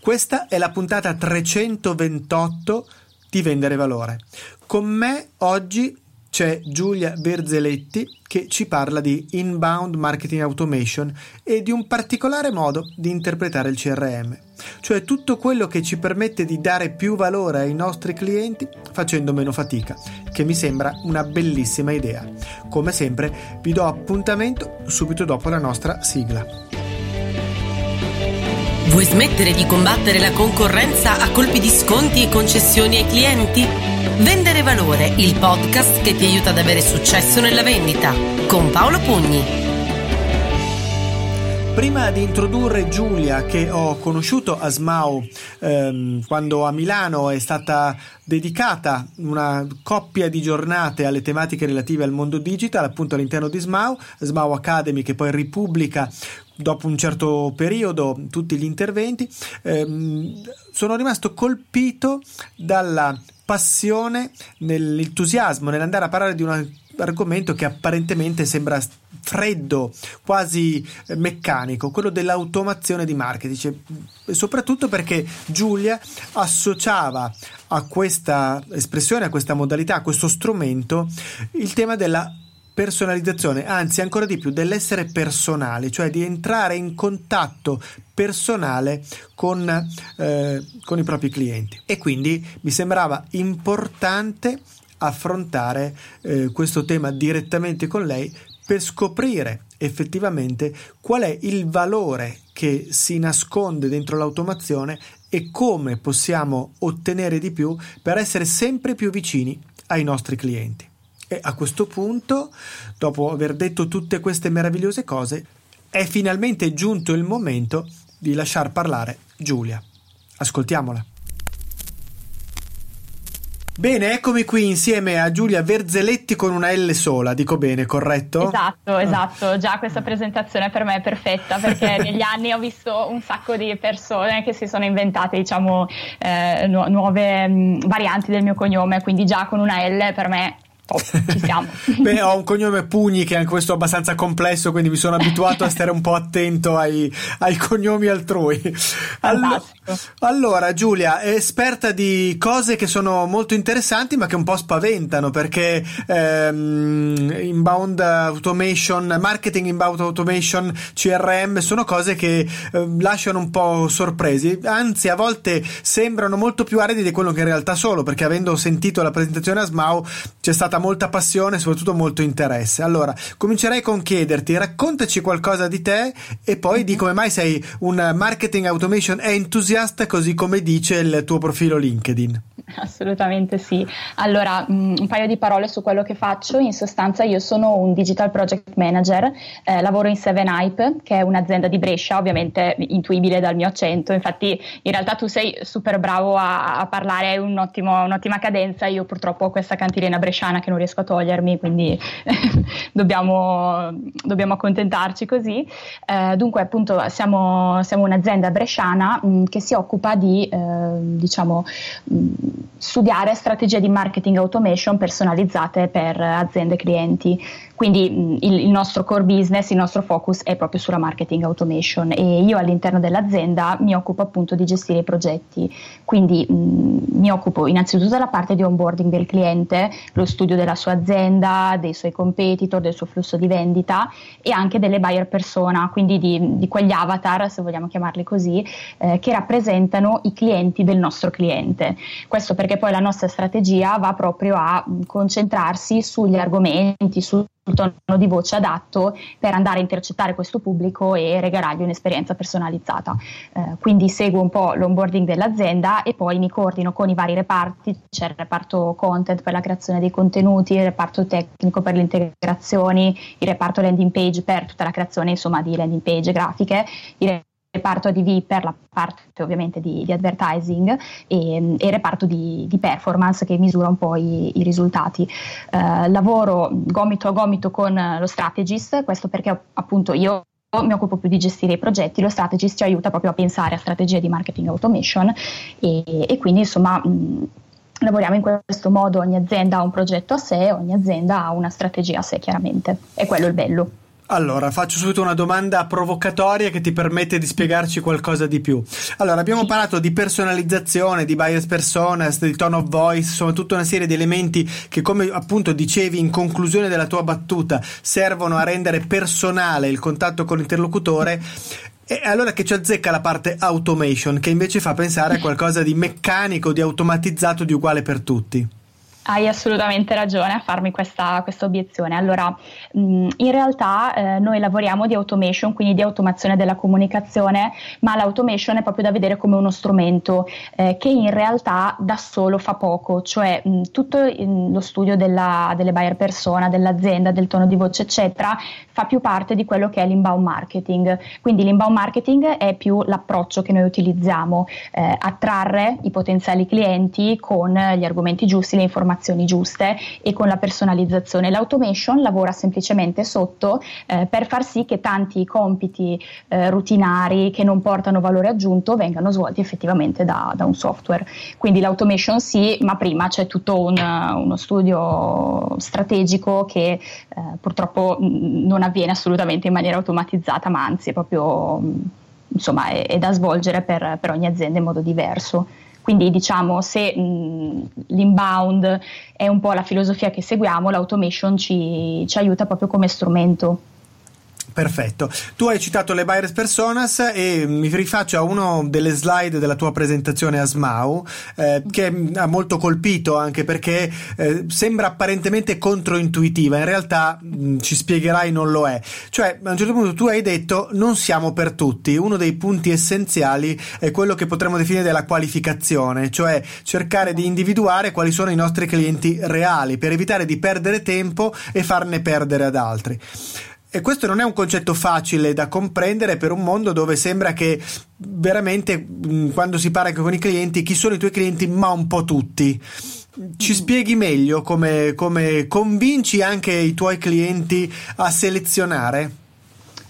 Questa è la puntata 328 di Vendere Valore. Con me oggi c'è Giulia Berzeletti che ci parla di inbound marketing automation e di un particolare modo di interpretare il CRM, cioè tutto quello che ci permette di dare più valore ai nostri clienti facendo meno fatica, che mi sembra una bellissima idea. Come sempre vi do appuntamento subito dopo la nostra sigla. Vuoi smettere di combattere la concorrenza a colpi di sconti e concessioni ai clienti? Vendere Valore, il podcast che ti aiuta ad avere successo nella vendita, con Paolo Pugni. Prima di introdurre Giulia, che ho conosciuto a Smau ehm, quando a Milano è stata dedicata una coppia di giornate alle tematiche relative al mondo digital, appunto all'interno di Smau, Smau Academy, che poi ripubblica dopo un certo periodo tutti gli interventi, ehm, sono rimasto colpito dalla passione, nell'entusiasmo, nell'andare a parlare di un argomento che apparentemente sembra freddo, quasi eh, meccanico, quello dell'automazione di marketing, soprattutto perché Giulia associava a questa espressione, a questa modalità, a questo strumento il tema della personalizzazione, anzi ancora di più dell'essere personale, cioè di entrare in contatto personale con, eh, con i propri clienti. E quindi mi sembrava importante affrontare eh, questo tema direttamente con lei per scoprire effettivamente qual è il valore che si nasconde dentro l'automazione e come possiamo ottenere di più per essere sempre più vicini ai nostri clienti. E a questo punto, dopo aver detto tutte queste meravigliose cose, è finalmente giunto il momento di lasciar parlare Giulia. Ascoltiamola. Bene, eccomi qui insieme a Giulia Verzeletti con una L sola, dico bene, corretto? Esatto, esatto, già questa presentazione per me è perfetta perché negli anni ho visto un sacco di persone che si sono inventate, diciamo, eh, nu- nuove mh, mm, varianti del mio cognome, quindi già con una L per me ci siamo. Beh, ho un cognome Pugni che è anche questo abbastanza complesso, quindi mi sono abituato a stare un po' attento ai, ai cognomi altrui. Allo- allora, Giulia, è esperta di cose che sono molto interessanti, ma che un po' spaventano perché ehm, inbound automation, marketing inbound automation, CRM sono cose che eh, lasciano un po' sorpresi, anzi, a volte sembrano molto più aridi di quello che in realtà sono, perché avendo sentito la presentazione a Smau c'è stata molta passione e soprattutto molto interesse. Allora, comincerei con chiederti, raccontaci qualcosa di te e poi di come mai sei un marketing automation entusiasta così come dice il tuo profilo LinkedIn. Assolutamente sì. Allora, mm, un paio di parole su quello che faccio. In sostanza io sono un digital project manager, eh, lavoro in 7hype, che è un'azienda di Brescia, ovviamente intuibile dal mio accento. Infatti in realtà tu sei super bravo a, a parlare, un un'ottima cadenza. Io purtroppo ho questa cantilena bresciana che non riesco a togliermi, quindi dobbiamo, dobbiamo, accontentarci così. Eh, dunque appunto siamo, siamo un'azienda bresciana mh, mm, che si occupa di, eh, diciamo, mh, mm, studiare strategie di marketing automation personalizzate per aziende e clienti. Quindi il, il, nostro core business, il nostro focus è proprio sulla marketing automation e io all'interno dell'azienda mi occupo appunto di gestire i progetti. Quindi mh, mi occupo innanzitutto della parte di onboarding del cliente, lo studio della sua azienda, dei suoi competitor, del suo flusso di vendita e anche delle buyer persona, quindi di, di quegli avatar, se vogliamo chiamarli così, eh, che rappresentano i clienti del nostro cliente. Questo perché poi la nostra strategia va proprio a concentrarsi sugli argomenti, sul tono di voce adatto per andare a intercettare questo pubblico e regalargli un'esperienza personalizzata. Eh, quindi seguo un po' l'onboarding dell'azienda e poi mi coordino con i vari reparti, c'è il reparto content per la creazione dei contenuti, il reparto tecnico per le integrazioni, il reparto landing page per tutta la creazione insomma, di landing page grafiche, il reparto ADV per la parte ovviamente di, di advertising e, e, reparto di, di, performance che misura un po' i, i risultati. Eh, lavoro gomito a gomito con lo strategist, questo perché appunto io mi occupo più di gestire i progetti, lo strategist ci aiuta proprio a pensare a strategie di marketing automation e, e quindi insomma mh, lavoriamo in questo modo, ogni azienda ha un progetto a sé, ogni azienda ha una strategia a sé chiaramente, è quello il bello. Allora, faccio subito una domanda provocatoria che ti permette di spiegarci qualcosa di più. Allora, abbiamo parlato di personalizzazione, di bias personas, di tone of voice, insomma tutta una serie di elementi che come appunto dicevi in conclusione della tua battuta servono a rendere personale il contatto con l'interlocutore. E allora che ci azzecca la parte automation, che invece fa pensare a qualcosa di meccanico, di automatizzato, di uguale per tutti. Hai assolutamente ragione a farmi questa, questa obiezione. Allora, mh, in realtà eh, noi lavoriamo di automation, quindi di automazione della comunicazione, ma l'automation è proprio da vedere come uno strumento eh, che in realtà da solo fa poco, cioè mh, tutto mh, lo studio della, delle buyer persona, dell'azienda, del tono di voce, eccetera, fa più parte di quello che è l'inbound marketing. Quindi l'inbound marketing è più l'approccio che noi utilizziamo, eh, attrarre i potenziali clienti con gli argomenti giusti, le informazioni informazioni giuste e con la personalizzazione. L'automation lavora semplicemente sotto eh, per far sì che tanti compiti eh, rutinari che non portano valore aggiunto vengano svolti effettivamente da, da un software. Quindi l'automation sì, ma prima c'è tutto un, uno studio strategico che eh, purtroppo non avviene assolutamente in maniera automatizzata, ma anzi è proprio insomma, è, è da svolgere per, per ogni azienda in modo diverso. Quindi diciamo se mh, l'inbound è un po' la filosofia che seguiamo, l'automation ci, ci aiuta proprio come strumento. Perfetto. Tu hai citato le buyers personas e mi rifaccio a una delle slide della tua presentazione a SMAU eh, che ha molto colpito anche perché eh, sembra apparentemente controintuitiva, in realtà mh, ci spiegherai non lo è. Cioè, a un certo punto tu hai detto non siamo per tutti. Uno dei punti essenziali è quello che potremmo definire della qualificazione, cioè cercare di individuare quali sono i nostri clienti reali per evitare di perdere tempo e farne perdere ad altri. E questo non è un concetto facile da comprendere per un mondo dove sembra che veramente quando si parla con i clienti, chi sono i tuoi clienti, ma un po' tutti. Ci spieghi meglio come, come convinci anche i tuoi clienti a selezionare?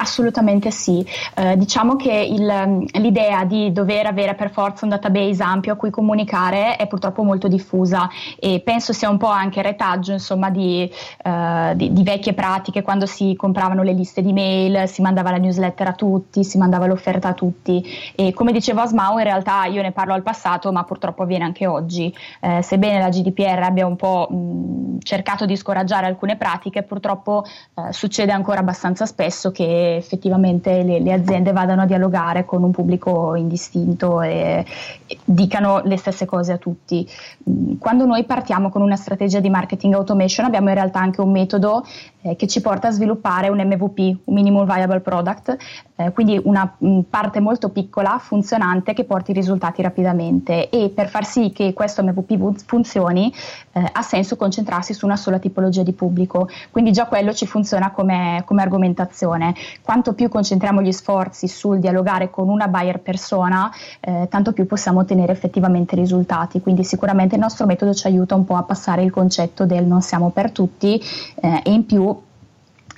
Assolutamente sì, eh, diciamo che il, l'idea di dover avere per forza un database ampio a cui comunicare è purtroppo molto diffusa e penso sia un po' anche retaggio insomma, di, eh, di, di, vecchie pratiche quando si compravano le liste di mail, si mandava la newsletter a tutti, si mandava l'offerta a tutti. E come dicevo a Smau in realtà io ne parlo al passato ma purtroppo avviene anche oggi, eh, sebbene la GDPR abbia un po' mh, cercato di scoraggiare alcune pratiche purtroppo eh, succede ancora abbastanza spesso che effettivamente le, le, aziende vadano a dialogare con un pubblico indistinto e, e, dicano le stesse cose a tutti. Mm, quando noi partiamo con una strategia di marketing automation abbiamo in realtà anche un metodo eh, che ci porta a sviluppare un MVP, un Minimum Viable Product, eh, quindi una mm, parte molto piccola, funzionante, che porti risultati rapidamente. E per far sì che questo MVP funzioni eh, ha senso concentrarsi su una sola tipologia di pubblico, quindi già quello ci funziona come, come argomentazione. Quanto più concentriamo gli sforzi sul dialogare con una buyer persona, eh, tanto più possiamo ottenere effettivamente risultati, quindi sicuramente il nostro metodo ci aiuta un po' a passare il concetto del non siamo per tutti eh, e in più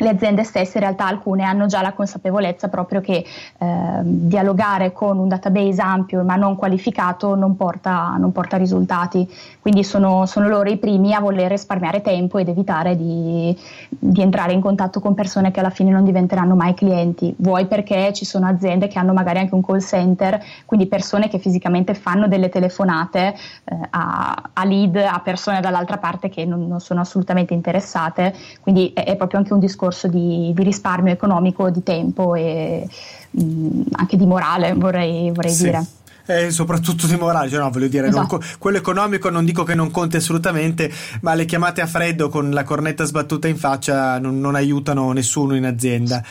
le aziende stesse, in realtà alcune hanno già la consapevolezza proprio che eh, dialogare con un database ampio ma non qualificato non porta, non porta risultati, quindi sono, sono, loro i primi a voler risparmiare tempo ed evitare di, di, entrare in contatto con persone che alla fine non diventeranno mai clienti, vuoi perché ci sono aziende che hanno magari anche un call center, quindi persone che fisicamente fanno delle telefonate eh, a, a, lead, a persone dall'altra parte che non, non sono assolutamente interessate, quindi è, è proprio anche un discorso discorso di, di risparmio economico, di tempo e mh, mm, anche di morale, vorrei, vorrei sì. dire e soprattutto di morale, cioè no, voglio dire, esatto. non, quello economico non dico che non conti assolutamente, ma le chiamate a freddo con la cornetta sbattuta in faccia non, non aiutano nessuno in azienda.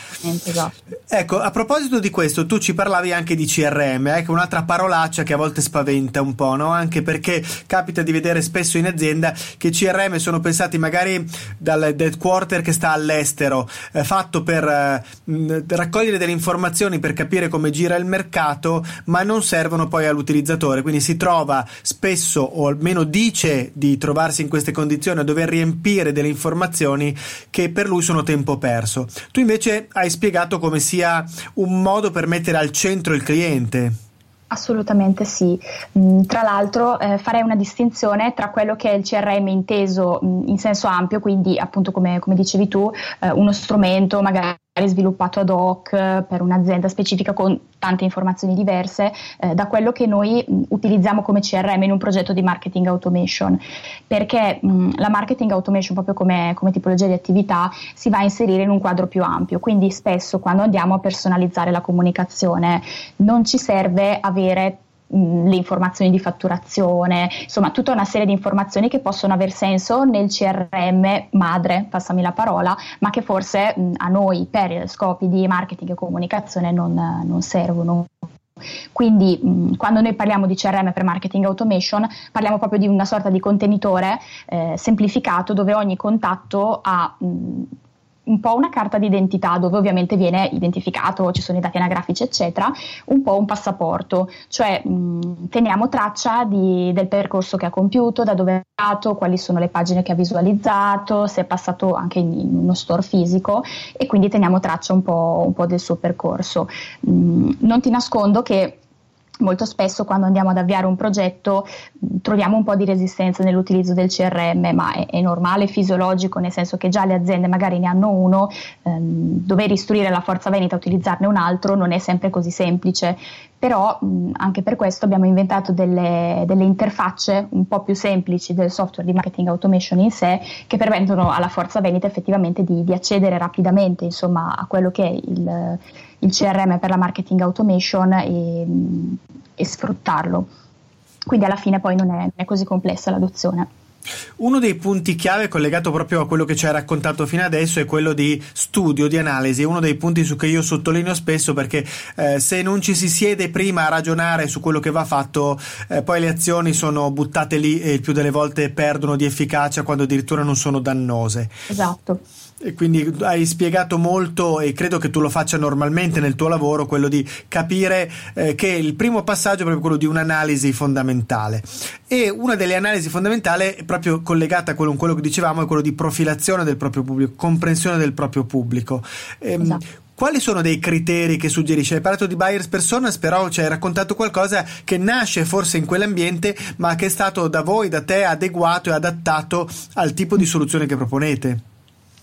Esatto. Ecco, a proposito di questo, tu ci parlavi anche di CRM, eh, che è un'altra parolaccia che a volte spaventa un po', no? Anche perché capita di vedere spesso in azienda che CRM sono pensati magari dal headquarter che sta all'estero, eh, fatto per eh, raccogliere delle informazioni per capire come gira il mercato, ma non servono poi all'utilizzatore, quindi si trova spesso o almeno dice di trovarsi in queste condizioni a dover riempire delle informazioni che per lui sono tempo perso. Tu invece hai spiegato come sia un modo per mettere al centro il cliente. Assolutamente sì. Mm, tra l'altro eh, farei una distinzione tra quello che è il CRM inteso mm, in senso ampio, quindi appunto come, come dicevi tu, eh, uno strumento magari sviluppato ad hoc per un'azienda specifica con tante informazioni diverse eh, da quello che noi mh, utilizziamo come CRM in un progetto di marketing automation. Perché mh, la marketing automation proprio come, come, tipologia di attività si va a inserire in un quadro più ampio. Quindi spesso quando andiamo a personalizzare la comunicazione non ci serve avere le informazioni di fatturazione, insomma tutta una serie di informazioni che possono aver senso nel CRM madre, passami la parola, ma che forse mh, a noi per scopi di marketing e comunicazione non, non servono. Quindi mh, quando noi parliamo di CRM per marketing automation parliamo proprio di una sorta di contenitore eh, semplificato dove ogni contatto ha mh, un po' una carta d'identità dove ovviamente viene identificato, ci sono i dati anagrafici eccetera, un po' un passaporto, cioè mh, teniamo traccia di, del percorso che ha compiuto, da dove è andato, quali sono le pagine che ha visualizzato, se è passato anche in, in uno store fisico e quindi teniamo traccia un po', un po del suo percorso. Mh, non ti nascondo che molto spesso quando andiamo ad avviare un progetto troviamo un po' di resistenza nell'utilizzo del CRM, ma è, è normale, fisiologico, nel senso che già le aziende magari ne hanno uno, ehm, dover istruire la forza vendita a utilizzarne un altro non è sempre così semplice, però mh, anche per questo abbiamo inventato delle, delle, interfacce un po' più semplici del software di marketing automation in sé che permettono alla forza vendita effettivamente di, di accedere rapidamente insomma, a quello che è il il CRM per la marketing automation e, e sfruttarlo. Quindi alla fine poi non è, non è così complessa l'adozione. Uno dei punti chiave collegato proprio a quello che ci hai raccontato fino adesso è quello di studio, di analisi, uno dei punti su cui io sottolineo spesso perché eh, se non ci si siede prima a ragionare su quello che va fatto, eh, poi le azioni sono buttate lì e il più delle volte perdono di efficacia quando addirittura non sono dannose. Esatto. E quindi hai spiegato molto e credo che tu lo faccia normalmente nel tuo lavoro, quello di capire eh, che il primo passaggio è proprio quello di un'analisi fondamentale. E una delle analisi fondamentali, proprio collegata a quello, quello che dicevamo, è quello di profilazione del proprio pubblico, comprensione del proprio pubblico. Ehm, esatto. Quali sono dei criteri che suggerisci? Hai parlato di buyers personas, però ci hai raccontato qualcosa che nasce forse in quell'ambiente, ma che è stato da voi, da te, adeguato e adattato al tipo di soluzione che proponete.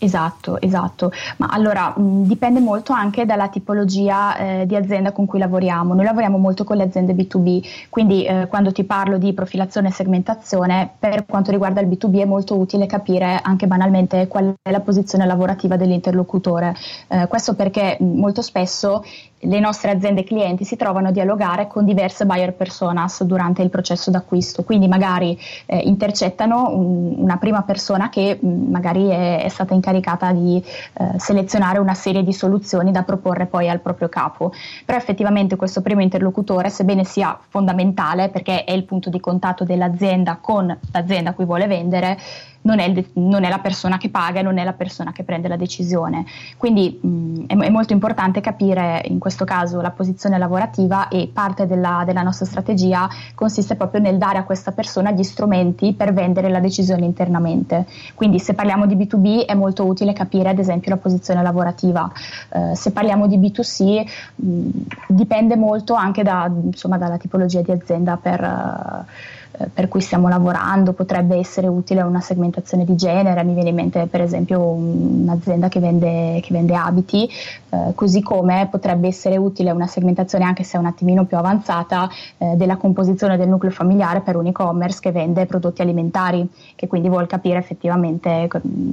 Esatto, esatto. Ma allora mh, dipende molto anche dalla tipologia eh, di azienda con cui lavoriamo. Noi lavoriamo molto con le aziende B2B, quindi eh, quando ti parlo di profilazione e segmentazione, per quanto riguarda il B2B è molto utile capire anche banalmente qual è la posizione lavorativa dell'interlocutore. Eh, questo perché mh, molto spesso le nostre aziende clienti si trovano a dialogare con diverse buyer personas durante il processo d'acquisto, quindi magari eh, intercettano un, una prima persona che mh, magari è, è, stata incaricata di eh, selezionare una serie di soluzioni da proporre poi al proprio capo. Però effettivamente questo primo interlocutore, sebbene sia fondamentale perché è il punto di contatto dell'azienda con l'azienda a cui vuole vendere, non è, il, non è, la persona che paga e non è la persona che prende la decisione. Quindi mh, è, è, molto importante capire in questo caso la posizione lavorativa e parte della, della, nostra strategia consiste proprio nel dare a questa persona gli strumenti per vendere la decisione internamente. Quindi se parliamo di B2B è molto utile capire ad esempio la posizione lavorativa. Uh, se parliamo di B2C mh, dipende molto anche da, insomma, dalla tipologia di azienda per... Uh, eh, per cui stiamo lavorando, potrebbe essere utile una segmentazione di genere, mi viene in mente per esempio un'azienda che vende, che vende abiti, eh, così come potrebbe essere utile una segmentazione anche se un attimino più avanzata eh, della composizione del nucleo familiare per un e-commerce che vende prodotti alimentari, che quindi vuol capire effettivamente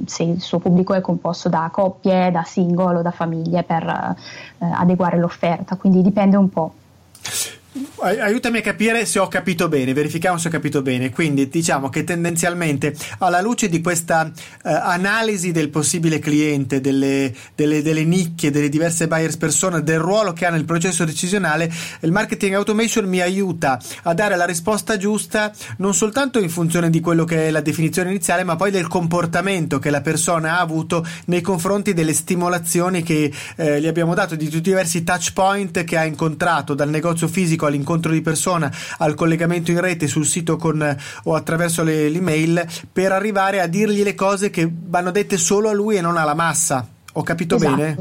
se il suo pubblico è composto da coppie, da single o da famiglie per eh, adeguare l'offerta, quindi dipende un po'. Aiutami a capire se ho capito bene, verifichiamo se ho capito bene. Quindi diciamo che tendenzialmente alla luce di questa uh, analisi del possibile cliente, delle, delle, delle, nicchie, delle diverse buyers persona, del ruolo che ha nel processo decisionale, il marketing automation mi aiuta a dare la risposta giusta non soltanto in funzione di quello che è la definizione iniziale, ma poi del comportamento che la persona ha avuto nei confronti delle stimolazioni che eh, gli abbiamo dato, di tutti i diversi touch point che ha incontrato dal negozio fisico all'incontro di persona, al collegamento in rete sul sito con, o attraverso le, l'email per arrivare a dirgli le cose che vanno dette solo a lui e non alla massa. Ho capito esatto. bene?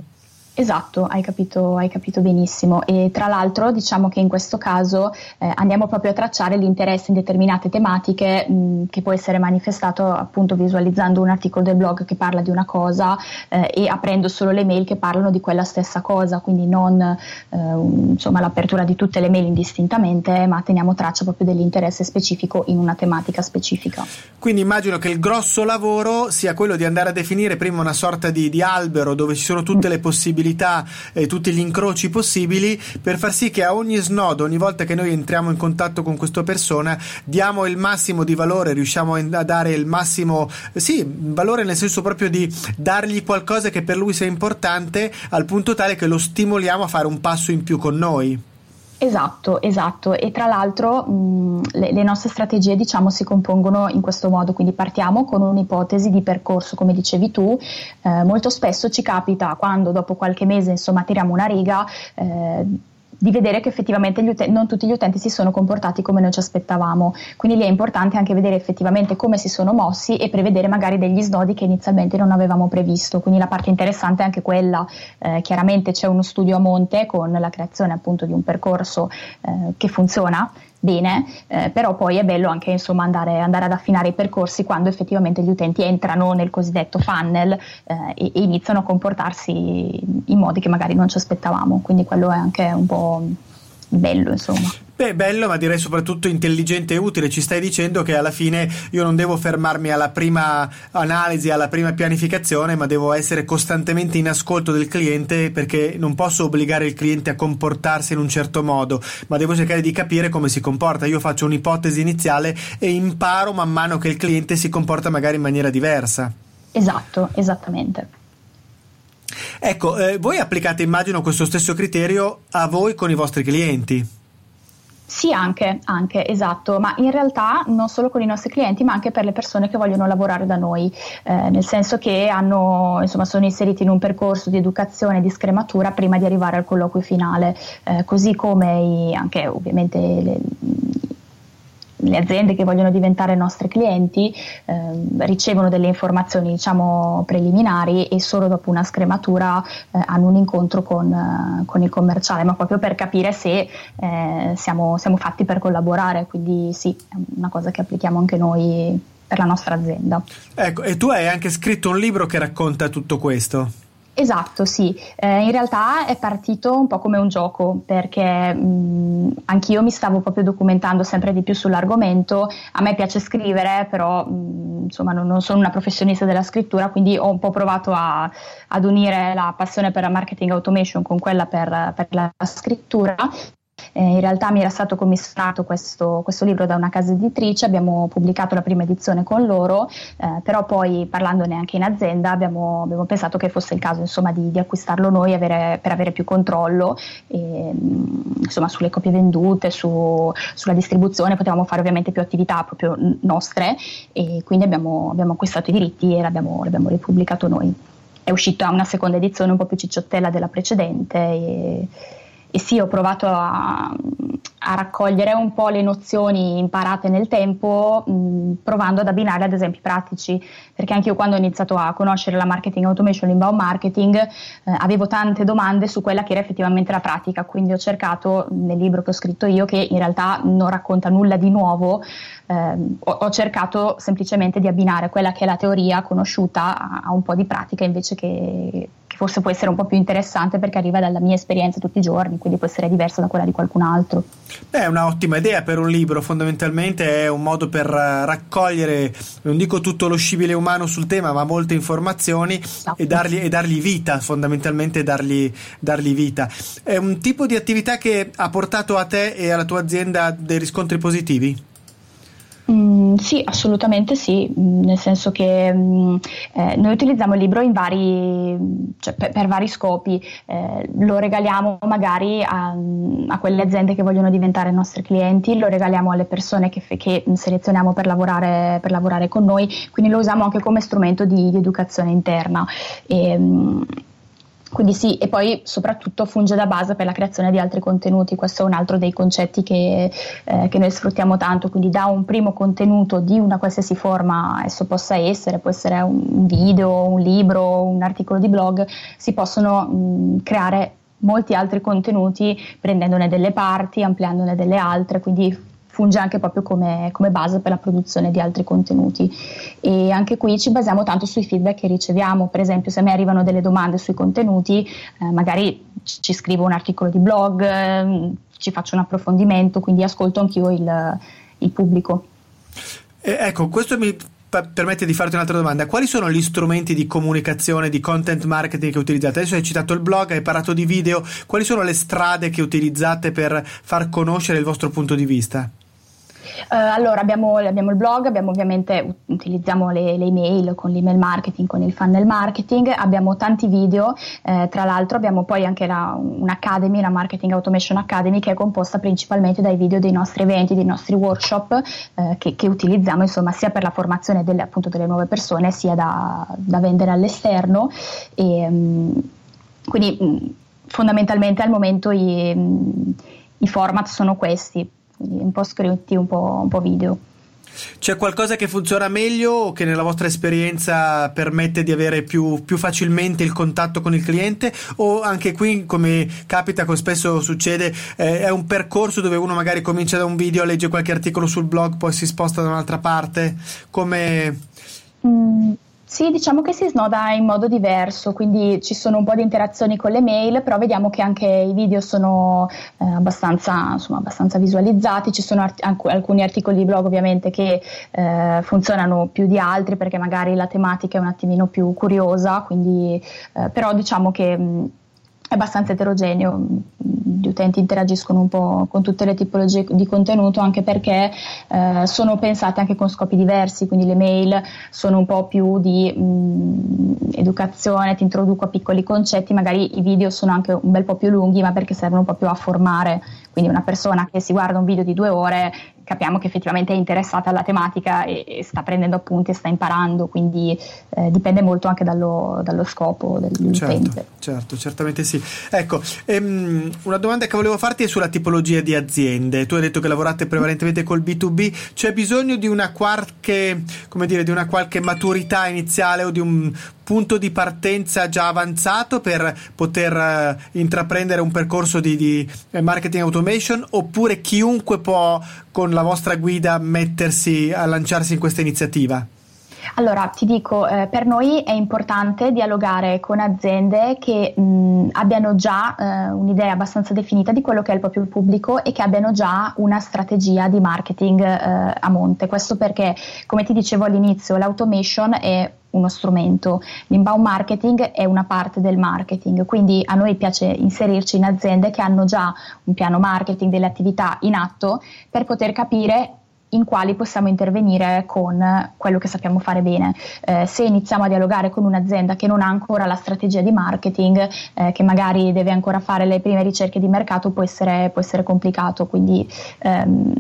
Esatto, hai capito, hai capito, benissimo e tra l'altro diciamo che in questo caso eh, andiamo proprio a tracciare l'interesse in determinate tematiche mh, che può essere manifestato appunto visualizzando un articolo del blog che parla di una cosa eh, e aprendo solo le mail che parlano di quella stessa cosa, quindi non eh, insomma l'apertura di tutte le mail indistintamente, ma teniamo traccia proprio dell'interesse specifico in una tematica specifica. Quindi immagino che il grosso lavoro sia quello di andare a definire prima una sorta di, di albero dove ci sono tutte le possibilità possibilità e tutti gli incroci possibili per far sì che a ogni snodo, ogni volta che noi entriamo in contatto con questa persona, diamo il massimo di valore, riusciamo a dare il massimo, sì, valore nel senso proprio di dargli qualcosa che per lui sia importante al punto tale che lo stimoliamo a fare un passo in più con noi. Esatto, esatto. E tra l'altro mh, le, le, nostre strategie diciamo si compongono in questo modo, quindi partiamo con un'ipotesi di percorso, come dicevi tu. Eh, molto spesso ci capita quando dopo qualche mese insomma tiriamo una riga. Eh, di vedere che effettivamente utenti, non tutti gli utenti si sono comportati come noi ci aspettavamo. Quindi lì è importante anche vedere effettivamente come si sono mossi e prevedere magari degli snodi che inizialmente non avevamo previsto. Quindi la parte interessante è anche quella. Eh, chiaramente c'è uno studio a monte con la creazione appunto di un percorso eh, che funziona bene, eh, però poi è bello anche insomma, andare, andare, ad affinare i percorsi quando effettivamente gli utenti entrano nel cosiddetto funnel eh, e, e, iniziano a comportarsi in modi che magari non ci aspettavamo, quindi quello è anche un po' bello insomma. Beh, bello, ma direi soprattutto intelligente e utile. Ci stai dicendo che alla fine io non devo fermarmi alla prima analisi, alla prima pianificazione, ma devo essere costantemente in ascolto del cliente perché non posso obbligare il cliente a comportarsi in un certo modo, ma devo cercare di capire come si comporta. Io faccio un'ipotesi iniziale e imparo man mano che il cliente si comporta magari in maniera diversa. Esatto, esattamente. Ecco, eh, voi applicate, immagino, questo stesso criterio a voi con i vostri clienti. Sì, anche, anche, esatto, ma in realtà non solo con i nostri clienti, ma anche per le persone che vogliono lavorare da noi, eh, nel senso che hanno, insomma, sono inseriti in un percorso di educazione e di scrematura prima di arrivare al colloquio finale, eh, così come i, anche ovviamente le, le aziende che vogliono diventare nostri clienti eh, ricevono delle informazioni diciamo preliminari e solo dopo una scrematura eh, hanno un incontro con, eh, con, il commerciale, ma proprio per capire se eh, siamo, siamo fatti per collaborare, quindi sì, è una cosa che applichiamo anche noi per la nostra azienda. Ecco, e tu hai anche scritto un libro che racconta tutto questo. Esatto, sì. Eh, in realtà è partito un po' come un gioco perché mh, anch'io mi stavo proprio documentando sempre di più sull'argomento. A me piace scrivere, però mh, insomma non, non, sono una professionista della scrittura, quindi ho un po' provato a, ad unire la passione per la marketing automation con quella per, per la scrittura eh, in realtà mi era stato commissionato questo, questo, libro da una casa editrice, abbiamo pubblicato la prima edizione con loro, eh, però poi parlandone anche in azienda abbiamo, abbiamo pensato che fosse il caso insomma, di, di, acquistarlo noi avere, per avere più controllo e, insomma, sulle copie vendute, su, sulla distribuzione, potevamo fare ovviamente più attività proprio nostre e quindi abbiamo, abbiamo acquistato i diritti e l'abbiamo, l'abbiamo ripubblicato noi. È uscita una seconda edizione un po' più cicciottella della precedente. E, e sì, ho provato a, a, raccogliere un po' le nozioni imparate nel tempo, mh, provando ad abbinarle ad esempi pratici, perché anche io quando ho iniziato a conoscere la marketing automation, l'inbound marketing, eh, avevo tante domande su quella che era effettivamente la pratica, quindi ho cercato nel libro che ho scritto io, che in realtà non racconta nulla di nuovo, eh, ho, ho, cercato semplicemente di abbinare quella che è la teoria conosciuta a, a un po' di pratica invece che che forse può essere un po' più interessante perché arriva dalla mia esperienza tutti i giorni, quindi può essere diversa da quella di qualcun altro. Beh, è un'ottima idea per un libro, fondamentalmente è un modo per raccogliere, non dico tutto lo scibile umano sul tema, ma molte informazioni esatto. e, dargli, e, dargli, vita, fondamentalmente dargli, dargli vita. È un tipo di attività che ha portato a te e alla tua azienda dei riscontri positivi? Mm, sì, assolutamente sì, mm, nel senso che mm, eh, noi utilizziamo il libro vari, cioè per, per, vari scopi, eh, lo regaliamo magari a, a, quelle aziende che vogliono diventare nostri clienti, lo regaliamo alle persone che, che selezioniamo per lavorare, per lavorare, con noi, quindi lo usiamo anche come strumento di, di educazione interna. E, Quindi sì, e poi soprattutto funge da base per la creazione di altri contenuti, questo è un altro dei concetti che, eh, che, noi sfruttiamo tanto, quindi da un primo contenuto di una qualsiasi forma esso possa essere, può essere un video, un libro, un articolo di blog, si possono mh, creare molti altri contenuti prendendone delle parti, ampliandone delle altre, quindi funge anche proprio come, come, base per la produzione di altri contenuti. E anche qui ci basiamo tanto sui feedback che riceviamo, per esempio se a me arrivano delle domande sui contenuti, eh, magari ci scrivo un articolo di blog, eh, ci faccio un approfondimento, quindi ascolto anch'io il, il pubblico. Eh, ecco, questo mi permette di farti un'altra domanda. Quali sono gli strumenti di comunicazione, di content marketing che utilizzate? Adesso hai citato il blog, hai parlato di video. Quali sono le strade che utilizzate per far conoscere il vostro punto di vista? Uh, allora abbiamo, abbiamo, il blog, abbiamo ovviamente utilizziamo le, le, email con l'email marketing, con il funnel marketing, abbiamo tanti video, eh, tra l'altro abbiamo poi anche la, un'academy, la Marketing Automation Academy che è composta principalmente dai video dei nostri eventi, dei nostri workshop eh, che, che, utilizziamo insomma sia per la formazione delle, appunto, delle nuove persone sia da, da vendere all'esterno. E, um, quindi um, fondamentalmente al momento i, um, i format sono questi quindi un po' scritti, un po', un po' video. C'è qualcosa che funziona meglio o che nella vostra esperienza permette di avere più, più, facilmente il contatto con il cliente? O anche qui, come capita, come spesso succede, eh, è un percorso dove uno magari comincia da un video, legge qualche articolo sul blog, poi si sposta da un'altra parte? Come... Mm, sì, diciamo che si snoda in modo diverso, quindi ci sono un po' di interazioni con le mail, però vediamo che anche i video sono eh, abbastanza, insomma, abbastanza, visualizzati, ci sono art- alcuni articoli di blog ovviamente che eh, funzionano più di altri perché magari la tematica è un attimino più curiosa, quindi, eh, però diciamo che... Mh, è abbastanza eterogeneo, gli utenti interagiscono un po' con tutte le tipologie di contenuto anche perché eh, sono pensate anche con scopi diversi, quindi le mail sono un po' più di mh, educazione, ti introduco a piccoli concetti, magari i video sono anche un bel po' più lunghi ma perché servono un po' più a formare, quindi una persona che si guarda un video di due ore capiamo che effettivamente è interessata alla tematica e, e sta prendendo appunti e sta imparando, quindi eh, dipende molto anche dallo, dallo scopo dell'utente. Certo, certo, certamente sì. Ecco, ehm, una domanda che volevo farti è sulla tipologia di aziende. Tu hai detto che lavorate prevalentemente col B2B, c'è bisogno di una qualche, dire, di una qualche maturità iniziale o di un punto di partenza già avanzato per poter uh, intraprendere un percorso di, di, eh, marketing automation oppure chiunque può con la vostra guida mettersi a lanciarsi in questa iniziativa? Allora, ti dico, eh, per noi è importante dialogare con aziende che mh, abbiano già eh, un'idea abbastanza definita di quello che è il proprio pubblico e che abbiano già una strategia di marketing eh, a monte. Questo perché, come ti dicevo all'inizio, l'automation è uno strumento. L'inbound marketing è una parte del marketing, quindi a noi piace inserirci in aziende che hanno già un piano marketing delle attività in atto per poter capire in quali possiamo intervenire con quello che sappiamo fare bene. Eh, se iniziamo a dialogare con un'azienda che non ha ancora la strategia di marketing, eh, che magari deve ancora fare le prime ricerche di mercato, può essere, può essere complicato. Quindi, ehm,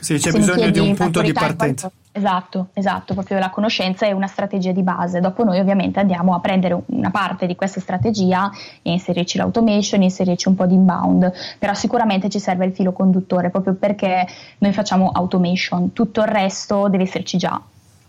sì, c'è bisogno di un punto di partenza. Esatto, esatto, proprio la conoscenza è una strategia di base. Dopo noi ovviamente andiamo a prendere una parte di questa strategia e inserirci l'automation, inserirci un po' di inbound, però sicuramente ci serve il filo conduttore proprio perché noi facciamo automation, tutto il resto deve esserci già,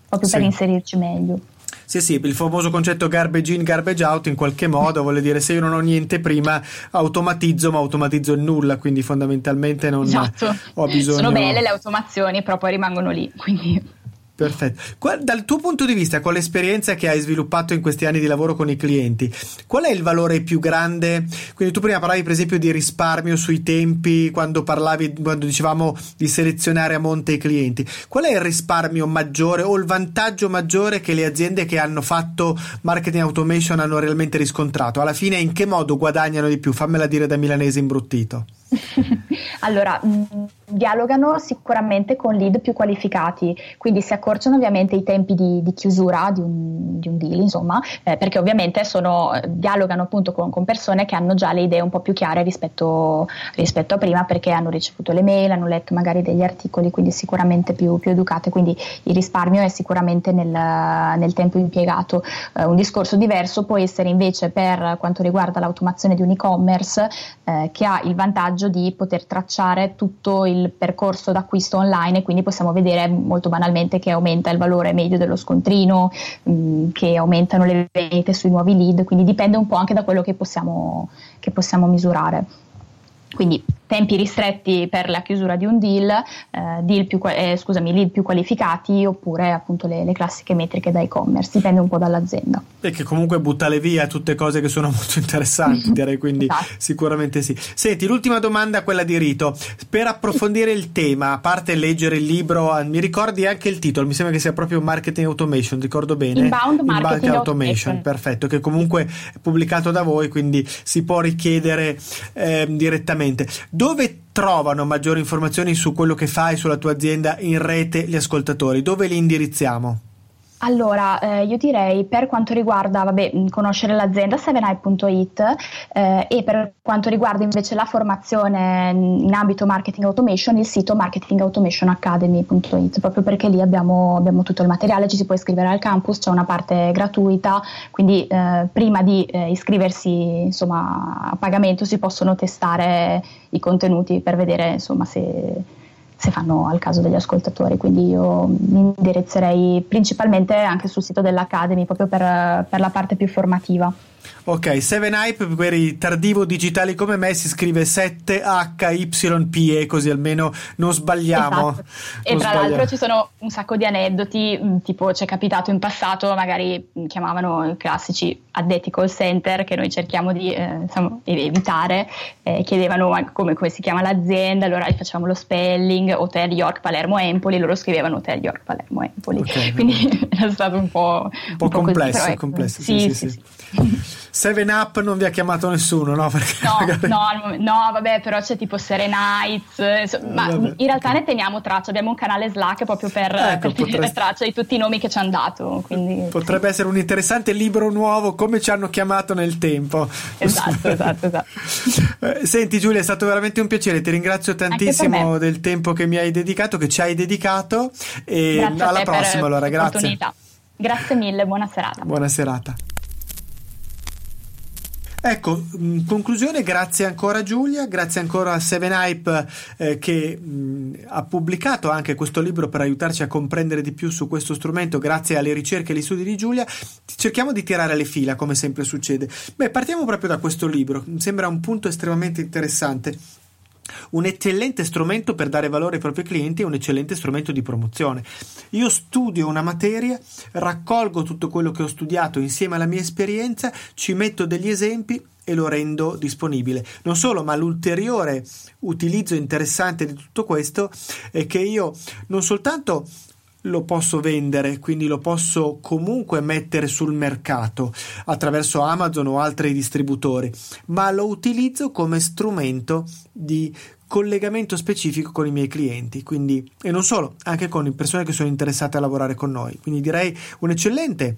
proprio sì. per inserirci meglio. Sì, sì, il famoso concetto garbage in, garbage out in qualche modo, vuol dire se io non ho niente prima automatizzo, ma automatizzo il nulla, quindi fondamentalmente non esatto. ho bisogno... Sono belle le automazioni, però poi rimangono lì, quindi... Perfetto. Qual, dal tuo punto di vista, con l'esperienza che hai sviluppato in questi anni di lavoro con i clienti, qual è il valore più grande? Quindi tu prima parlavi per esempio di risparmio sui tempi, quando parlavi, quando dicevamo di selezionare a monte i clienti. Qual è il risparmio maggiore o il vantaggio maggiore che le aziende che hanno fatto marketing automation hanno realmente riscontrato? Alla fine in che modo guadagnano di più? Fammela dire da milanese imbruttito. allora... Mm, dialogano sicuramente con lead più qualificati, quindi si accorciano ovviamente i tempi di, di chiusura di un, di un, deal, insomma, eh, perché ovviamente sono, dialogano appunto con, con, persone che hanno già le idee un po' più chiare rispetto, rispetto, a prima, perché hanno ricevuto le mail, hanno letto magari degli articoli, quindi sicuramente più, più educate, quindi il risparmio è sicuramente nel, nel tempo impiegato. Eh, un discorso diverso può essere invece per quanto riguarda l'automazione di un e-commerce eh, che ha il vantaggio di poter tracciare tutto il percorso d'acquisto online e quindi possiamo vedere molto banalmente che aumenta il valore medio dello scontrino, mm, che aumentano le vendite sui nuovi lead, quindi dipende un po' anche da quello che possiamo, che possiamo misurare. Quindi tempi ristretti per la chiusura di un deal, eh, deal più, eh, scusami, lead più qualificati oppure appunto le, le, classiche metriche da e-commerce, dipende un po' dall'azienda. E che comunque buttare via tutte cose che sono molto interessanti, direi quindi esatto. sicuramente sì. Senti, l'ultima domanda, quella di Rito. Per approfondire il tema, a parte leggere il libro, ah, mi ricordi anche il titolo, mi sembra che sia proprio Marketing Automation, ricordo bene? Inbound Marketing, Inbound Automation, perfetto, che comunque è pubblicato da voi, quindi si può richiedere eh, direttamente. Dove trovano maggiori informazioni su quello che fai, sulla tua azienda in rete gli ascoltatori? Dove li indirizziamo? Allora, eh, io direi per quanto riguarda, vabbè, conoscere l'azienda 7i.it eh, e per quanto riguarda invece la formazione in ambito marketing automation, il sito marketingautomationacademy.it, proprio perché lì abbiamo, abbiamo, tutto il materiale, ci si può iscrivere al campus, c'è una parte gratuita, quindi eh, prima di eh, iscriversi insomma, a pagamento si possono testare i contenuti per vedere insomma, se se fanno al caso degli ascoltatori. Quindi io mi indirizzerei principalmente anche sul sito dell'Academy proprio per, per la parte più formativa. Ok, 7 Hype per i tardivo digitali come me si scrive 7HYPE così almeno non sbagliamo. Esatto. E non tra sbagliamo. l'altro ci sono un sacco di aneddoti, mm, tipo ci è capitato in passato, magari mm, chiamavano i classici addetti call center che noi cerchiamo di eh, insomma, evitare, eh, chiedevano come, come, si chiama l'azienda, allora gli facevamo lo spelling, Hotel York Palermo Empoli, loro scrivevano Hotel York Palermo Empoli, okay, quindi era stato un po', un po', un po complesso, così, ecco. complesso. Sì, sì, sì, sì. sì. 7 Up non vi ha chiamato nessuno, no? Perché no, magari... no, no, vabbè, però c'è tipo Serenites, ma vabbè, in realtà okay. ne teniamo traccia, abbiamo un canale Slack proprio per, ecco, per potrei... tenere traccia di tutti i nomi che ci hanno dato. Quindi... Potrebbe essere un interessante libro nuovo, come ci hanno chiamato nel tempo. Esatto, esatto, esatto. Eh, senti Giulia, è stato veramente un piciere, ti ringrazio tantissimo del tempo che mi hai dedicato, che ci hai dedicato e grazie alla prossima allora, grazie. Grazie mille, buona serata. Buona serata. Ecco, in conclusione, grazie ancora Giulia, grazie ancora a Seven Hype eh, che mh, ha pubblicato anche questo libro per aiutarci a comprendere di più su questo strumento, grazie alle ricerche e agli studi di Giulia. Cerchiamo di tirare le fila, come sempre succede. Beh, partiamo proprio da questo libro, mi sembra un punto estremamente interessante un eccellente strumento per dare valore ai propri clienti e un eccellente strumento di promozione. Io studio una materia, raccolgo tutto quello che ho studiato insieme alla mia esperienza, ci metto degli esempi e lo rendo disponibile. Non solo, ma l'ulteriore utilizzo interessante di tutto questo è che io non soltanto lo posso vendere, quindi lo posso comunque mettere sul mercato attraverso Amazon o altri distributori, ma lo utilizzo come strumento di collegamento specifico con i miei clienti, quindi e non solo, anche con le persone che sono interessate a lavorare con noi. Quindi direi un eccellente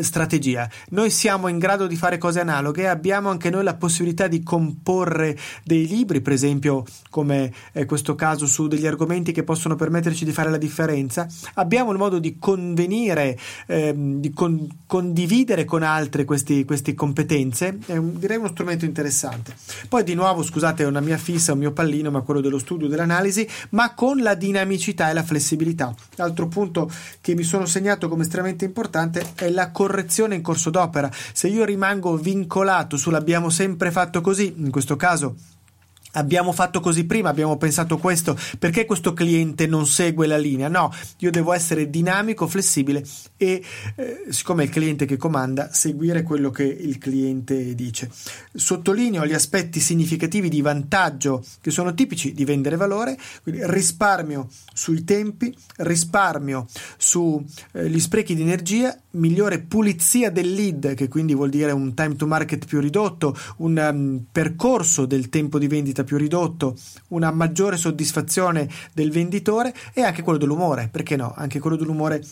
strategia. Noi siamo in grado di fare cose analoghe, abbiamo anche noi la possibilità di comporre dei libri, per esempio come è questo caso su degli argomenti che possono permetterci di fare la differenza. Abbiamo il modo di convenire, ehm, di con- condividere con altri queste competenze, è un, direi uno strumento interessante. Poi di nuovo, scusate, è una mia fissa, un mio pallino, ma quello dello studio, dell'analisi, ma con la dinamicità e la flessibilità. L'altro punto che mi sono segnato come estremamente importante è la correzione in corso d'opera. Se io rimango vincolato sull'abbiamo sempre fatto così, in questo caso Abbiamo fatto così prima, abbiamo pensato questo, perché questo cliente non segue la linea? No, io devo essere dinamico, flessibile e eh, siccome è il cliente che comanda, seguire quello che il cliente dice. Sottolineo gli aspetti significativi di vantaggio che sono tipici di vendere valore, quindi risparmio sui tempi, risparmio sugli eh, sprechi di energia, migliore pulizia del lead, che quindi vuol dire un time to market più ridotto, un um, percorso del tempo di vendita più ridotto, una maggiore soddisfazione del venditore e anche quello dell'umore, perché no? Anche quello dell'umore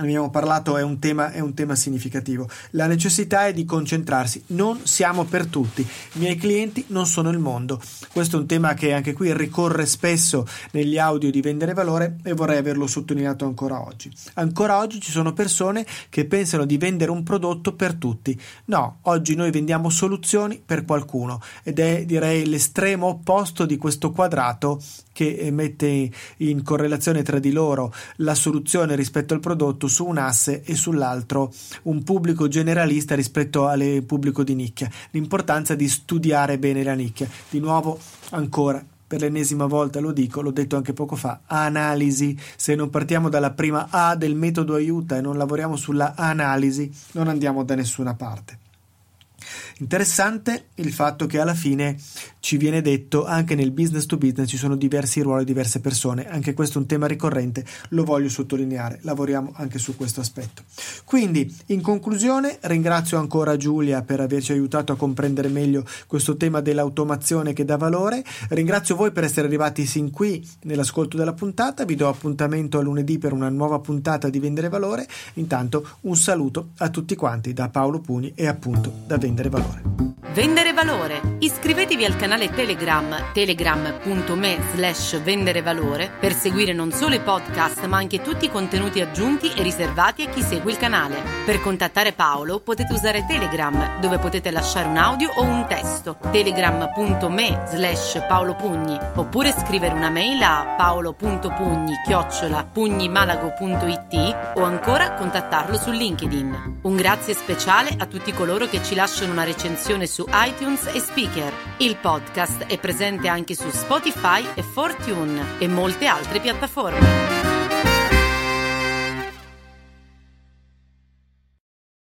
abbiamo parlato è un, tema, è un tema significativo. La necessità è di concentrarsi. Non siamo per tutti. I miei clienti non sono il mondo. Questo è un tema che anche qui ricorre spesso negli audio di vendere valore e vorrei averlo sottolineato ancora oggi. Ancora oggi ci sono persone che pensano di vendere un prodotto per tutti. No, oggi noi vendiamo soluzioni per qualcuno ed è direi l'estremo opposto di questo quadrato che mette in correlazione tra di loro la soluzione rispetto al prodotto su un asse e sull'altro un pubblico generalista rispetto al pubblico di nicchia. L'importanza di studiare bene la nicchia. Di nuovo, ancora per l'ennesima volta lo dico, l'ho detto anche poco fa, analisi. Se non partiamo dalla prima A del metodo aiuta e non lavoriamo sulla analisi, non andiamo da nessuna parte. Interessante il fatto che alla fine ci viene detto anche nel business to business ci sono diversi ruoli, diverse persone, anche questo è un tema ricorrente, lo voglio sottolineare, lavoriamo anche su questo aspetto. Quindi, in conclusione, ringrazio ancora Giulia per averci aiutato a comprendere meglio questo tema dell'automazione che dà valore, ringrazio voi per essere arrivati sin qui nell'ascolto della puntata, vi do appuntamento a lunedì per una nuova puntata di Vendere Valore, intanto un saluto a tutti quanti da Paolo Pugni e appunto da Vendere valore. Vendere valore. Iscrivetevi al canale Telegram telegram.me slash vendere valore per seguire non solo i podcast ma anche tutti i contenuti aggiunti e riservati a chi segue il canale. Per contattare Paolo potete usare Telegram dove potete lasciare un audio o un testo telegram.me slash paolopugni oppure scrivere una mail a paolo.pugni chiocciola pugnimalago.it o ancora contattarlo su LinkedIn. Un grazie speciale a tutti coloro che ci lasciano una recensione su iTunes e Speaker. Il podcast è presente anche su Spotify e Fortune e molte altre piattaforme.